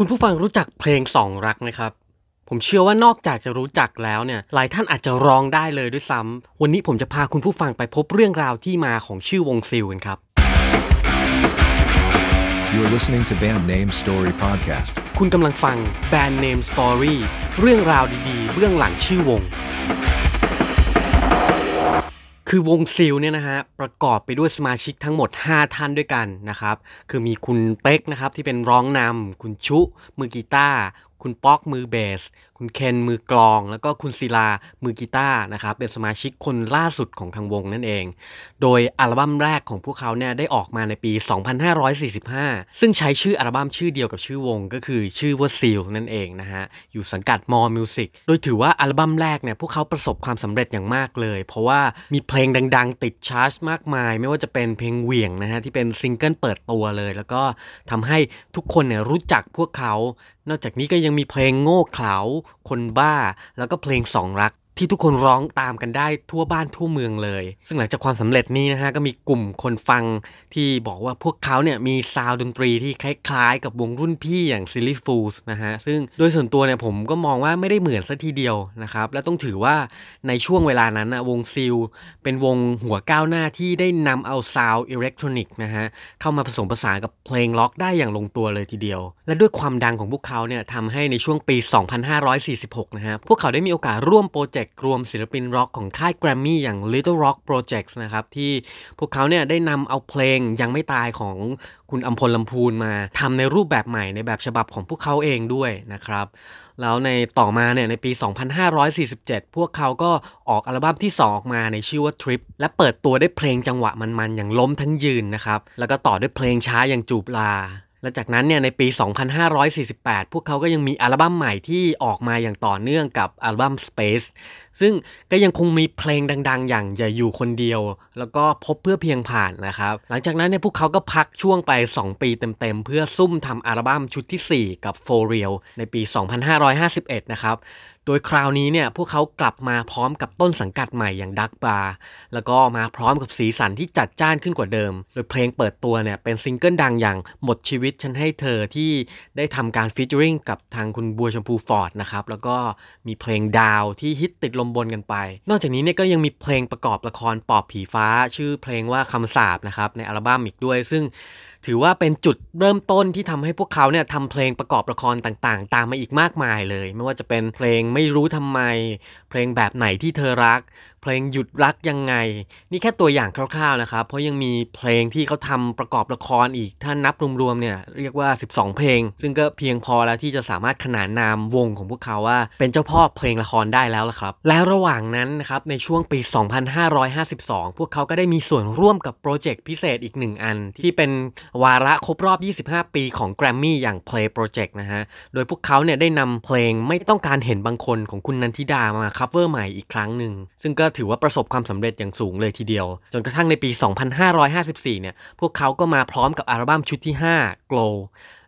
คุณผู้ฟังรู้จักเพลงสองรักไหมครับ ผมเชื่อว่านอกจากจะรู้จักแล้วเนี่ย หลายท่านอาจจะร้องได้เลยด้วยซ้ำวันนี้ผมจะพาคุณผู้ฟังไปพบเรื่องราวที่มาของชื่อวงซิลกันครับ You're listening to Band Name Story Podcast. คุณกำลังฟัง Band Name Story เรื่องราวดีๆ เบื้องหลังชื่อวง คือวงซิลเนี่ยนะฮะประกอบไปด้วยสมาชิกทั้งหมด 5 ท่านด้วยกันนะครับ คือมีคุณเป๊กนะครับที่เป็นร้องนำคุณชุมือกีตาร์คุณป๊อกมือเบส คุณเคนมือกลอง แล้วก็คุณศิลามือกีตาร์นะครับเป็นสมาชิกคนล่าสุดของทางวงนั่นเอง โดยอัลบั้มแรกของพวกเขาเนี่ยได้ออกมาในปี 2545 ซึ่งใช้ชื่ออัลบั้มชื่อเดียวกับชื่อวงก็คือชื่อว่า Seal นั่นเองนะฮะอยู่สังกัด More Music โดยถือว่าอัลบั้มแรกเนี่ยพวกเขาประสบความสำเร็จอย่างมากเลย เพราะว่ามีเพลงดัง ๆ ติดชาร์ตมากมาย ไม่ว่าจะเป็นเพลงเหวี่ยงนะฮะที่เป็นซิงเกิลเปิดตัวเลย แล้วก็ทำให้ทุกคนเนี่ยรู้จักพวกเขา นอกจากนี้ก็ยังมีเพลงโง่เขลาคนบ้า แล้วก็เพลงสองรัก ที่ทุกคนร้องตามกันได้ทั่วบ้านทั่วเมืองเลย ซึ่งหลังจากความสำเร็จนี้นะฮะก็มีกลุ่มคนฟังที่บอกว่าพวกเขาเนี่ยมี sound ดนตรีที่คล้ายๆ กับวงรุ่นพี่อย่าง Silly Fools นะฮะซึ่งโดยส่วนตัวเนี่ยผมก็มองว่าไม่ได้เหมือนซะทีเดียวนะครับและต้องถือว่าในช่วงเวลานั้นนะวง Zeal เป็นวงหัวก้าวหน้าที่ได้นำเอา sound อิเล็กทรอนิกส์นะฮะเข้ามาผสมผสานกับเพลงร็อกได้อย่างลงตัวเลยทีเดียว และด้วยความดังของพวกเขาเนี่ยทำให้ในช่วงปี 2546 นะฮะพวกเขาได้มีโอกาสร่วมโปรเจกต์รวมศิลปินร็อกของค่ายแกรมมี่อย่าง Little Rock Projects นะครับ ที่พวกเขาเนี่ยได้นำเอาเพลงยังไม่ตายของคุณอัมพลลำพูนมาทำในรูปแบบใหม่ในแบบฉบับของพวกเขาเองด้วยนะครับ แล้วในต่อมาเนี่ยในปี 2547 พวกเขาก็ออกอัลบั้มที่ 2 ออกมาในชื่อว่า Trip และเปิดตัวด้วยเพลงจังหวะมันๆอย่างล้มทั้งยืนนะครับ แล้วก็ต่อด้วยเพลงช้าอย่างจูบลา และจากนั้นเนี่ยในปี 2548 พวกเขาก็ยังมีอัลบั้มใหม่ที่ออกมาอย่างต่อเนื่องกับอัลบั้ม Space ซึ่งก็ยังคงมีเพลงดัง ๆ อย่างอย่าอยู่คนเดียว แล้วก็พบเพื่อเพียงผ่านนะครับ หลังจากนั้นเนี่ยพวกเขาก็พักช่วงไป 2 ปีเต็ม ๆ เพื่อซุ่มทำอัลบั้มชุดที่ 4 กับ For Real ในปี 2551 นะครับ โดยคราวนี้เนี่ยพวกเขากลับมาพร้อมกับต้นสังกัดใหม่อย่าง Duckbar แล้วก็มาพร้อมกับสีสันที่จัดจ้านขึ้นกว่าเดิม โดยเพลงเปิดตัวเนี่ยเป็นซิงเกิลดังอย่างหมดชีวิตฉันให้เธอที่ได้ทำการ featuring กับทางคุณบัวชมพูฟอร์ดนะครับแล้วก็มีเพลงดาวที่ฮิตติดลมบนกันไป นอกจากนี้เนี่ยก็ยังมีเพลงประกอบละครปอบผีฟ้า ชื่อเพลงว่าคำสาบนะครับในอัลบั้มอีกด้วย ซึ่งถือว่าเป็นจุดเริ่มต้นที่ทำให้พวกเขาเนี่ยทำเพลงประกอบละครต่างๆ ตามมาอีกมากมายเลย ไม่ว่าจะเป็นเพลงไม่รู้ทำไม เพลงแบบไหนที่เธอรักเพลงหยุดรักยังไง นี่แค่ตัวอย่างคร่าวๆนะครับ เพราะยังมีเพลงที่เขาทำประกอบละครอีก ถ้านับรวมๆเนี่ยเรียกว่า 12 เพลง ซึ่งก็เพียงพอแล้วที่จะสามารถขนานนามวงของพวกเขาว่า เป็นเจ้าพ่อเพลงละครได้แล้วละครับ แล้วระหว่างนั้นนะครับในช่วงปี 2552 พวกเขาก็ได้มีส่วนร่วมกับโปรเจกต์พิเศษอีกหนึ่งอัน ที่เป็นวาระครบรอบ 25 ปีของ Grammy อย่าง Play Project นะฮะ โดยพวกเขาเนี่ยได้นำเพลงไม่ต้องการเห็นบางคนของคุณนันทิดามา cover ใหม่อีกครั้งหนึ่งซึ่งก็ถือว่าประสบความสำเร็จอย่างสูงเลยทีเดียว จนกระทั่งในปี 2554 เนี่ย พวกเขาก็มาพร้อมกับอัลบั้มชุดที่ 5 Glow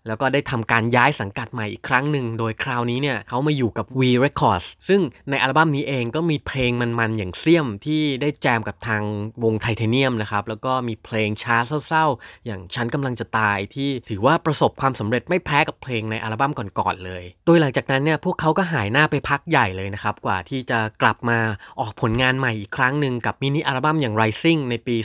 แล้วก็ได้ทำการย้ายสังกัดใหม่อีกครั้งหนึ่ง โดยคราวนี้เนี่ยเขามาอยู่กับ V Records ซึ่งในอัลบั้มนี้เองก็มีเพลงมันๆ อย่างเสี่ยมที่ได้แจมกับทางวงไทเทเนียมนะครับ แล้วก็มีเพลงช้าเศร้าๆ อย่างฉันกำลังจะตายที่ถือว่าประสบความสำเร็จไม่แพ้กับเพลงในอัลบั้มก่อนๆเลย โดยหลังจากนั้นเนี่ยพวกเขาก็หายหน้าไปพักใหญ่เลยนะครับ กว่าที่จะกลับมาออกผลงานใหม่อีกครั้งหนึ่งกับมินิอัลบั้มอย่าง Rising ในปี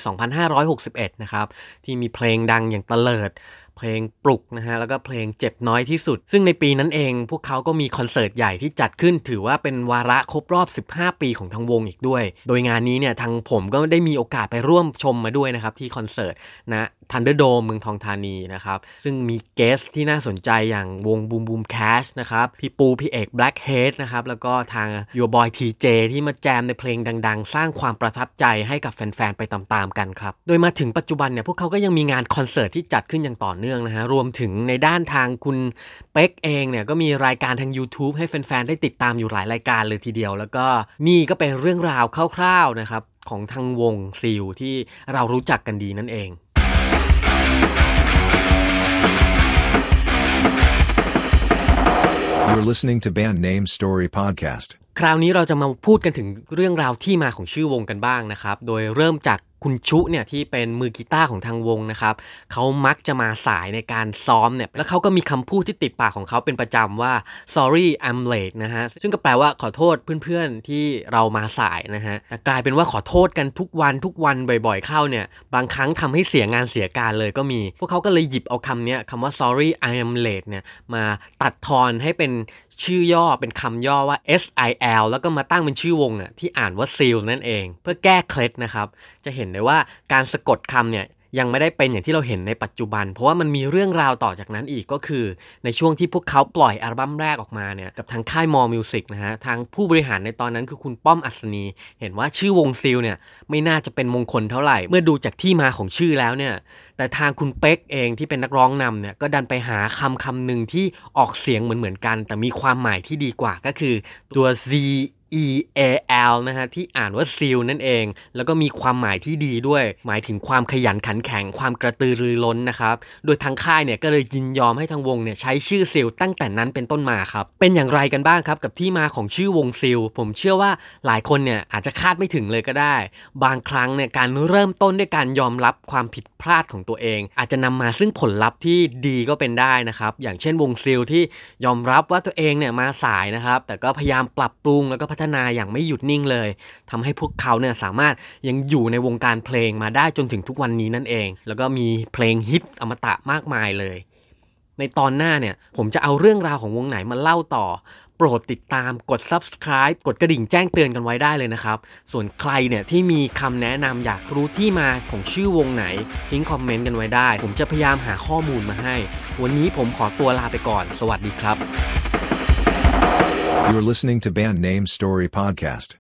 2561 นะครับที่มีเพลงดังอย่างเตลิด เพลงปลุกนะฮะแล้วก็เพลงเจ็บน้อยที่สุด ซึ่งในปีนั้นเองพวกเขาก็มีคอนเสิร์ตใหญ่ที่จัดขึ้น ถือว่าเป็นวาระครบรอบ 15 ปีของทางวงอีกด้วย โดยงานนี้เนี่ยทางผมก็ได้มีโอกาสไปร่วมชมมาด้วยนะครับที่คอนเสิร์ตนะทันเดอร์โดมเมืองทองธานีนะครับซึ่งมี guest ที่น่าสนใจอย่างวง Boom Boom Cash นะครับพี่ปูพี่เอก Blackhead นะครับแล้วก็ทาง UrboyTJ ที่มาแจมในเพลงดัง ๆ สร้างความประทับใจให้กับแฟนๆไปตามๆกันครับโดยมาถึงปัจจุบันเนี่ยพวกเขาก็ยังมีงานคอนเสิร์ตที่จัดขึ้นอย่างต่อเนื่องนะฮะรวมถึงในด้านทางคุณเป๊กเองเนี่ยก็มีรายการทาง YouTube ให้แฟนๆ ได้ติดตามอยู่หลายรายการเลยทีเดียว แล้วก็นี่ก็เป็นเรื่องราวคร่าวๆนะครับของทางวงซิลที่เรารู้จักกันดีนั่นเอง You're listening to Band Name Story Podcast. คราวนี้เราจะมาพูดกันถึงเรื่องราวที่มาของชื่อวงกันบ้างนะครับ โดยเริ่มจากคุณชุเนี่ยที่เป็นมือกีตาร์ของทางวงนะครับเขามักจะมาสายในการซ้อมเนี่ยแล้วเขาก็มีคำพูดที่ติดปากของเขาเป็นประจำว่า sorry I'm late นะฮะซึ่งก็แปลว่าขอโทษเพื่อนๆที่เรามาสายนะฮะแต่กลายเป็นว่าขอโทษกันทุกวันทุกวันบ่อยๆเข้าเนี่ยบางครั้งทำให้เสียงานเสียการเลยก็มี พวกเขาก็เลยหยิบเอาคำเนี้ยคำว่า sorry I'm late เนี่ยมาตัดทอนให้เป็นชื่อย่อเป็นคำย่อว่า S I L แล้วก็มาตั้งเป็นชื่อวงอะที่อ่านว่า Seal นั่นเอง เพื่อแก้เคล็ดนะครับจะเห็น็นได้ว่าการสะกดคำเนี่ยยังไม่ได้เป็นอย่างที่เราเห็นในปัจจุบัน เพราะว่ามันมีเรื่องราวต่อจากนั้นอีกก็คือ ในช่วงที่พวกเขาปล่อยอัลบั้มแรกออกมาเนี่ยกับทางค่าย More Music นะฮะ ทางผู้บริหารในตอนนั้นคือคุณป้อมอัศนี เห็นว่าชื่อวง Zeal เนี่ยไม่น่าจะเป็นมงคลเท่าไหร่ เมื่อดูจากที่มาของชื่อแล้วเนี่ย แต่ทางคุณเป๊กเองที่เป็นนักร้องนำเนี่ยก็ดันไปหาคำคำหนึ่งที่ออกเสียงเหมือนเหมือนๆกัน แต่มีความหมายที่ดีกว่าก็คือตัว Z E A L นะฮะที่อ่านว่า zeal นั่นเอง แล้วก็มีความหมายที่ดีด้วย หมายถึงความขยันขันแข็ง ความกระตือรือร้นนะครับ โดยทางค่ายเนี่ยก็เลยยินยอมให้ทางวงเนี่ยใช้ชื่อ seal ตั้งแต่นั้นเป็นต้นมาครับ เป็นอย่างไรกันบ้างครับกับที่มาของชื่อวง seal ผมเชื่อว่าหลายคนเนี่ยอาจจะคาดไม่ถึงเลยก็ได้ บางครั้งเนี่ยการเริ่มต้นด้วยการยอมรับความผิดพลาดของตัวเอง อาจจะนำมาซึ่งผลลัพธ์ที่ดีก็เป็นได้นะครับ อย่างเช่นวงซิลที่ยอมรับว่าตัวเองเนี่ยมาสายนะครับ แต่ก็พยายามปรับปรุงแล้วก็พัฒนาอย่างไม่หยุดนิ่งเลยทำให้พวกเขาเนี่ยสามารถยังอยู่ในวงการเพลงมาได้จนถึงทุกวันนี้นั่นเอง แล้วก็มีเพลงฮิตอมตะมากมายเลย ในตอนหน้าเนี่ยผมจะเอาเรื่องราวของวงไหนมาเล่าต่อ โปรดติดตามกด subscribe กดกระดิ่งแจ้งเตือนกันไว้ได้เลยนะครับ ส่วนใครเนี่ยที่มีคำแนะนำอยากรู้ที่มาของชื่อวงไหนทิ้งคอมเมนต์กันไว้ได้ ผมจะพยายามหาข้อมูลมาให้ วันนี้ผมขอตัวลาไปก่อน สวัสดีครับ You're listening to Band Name Story Podcast.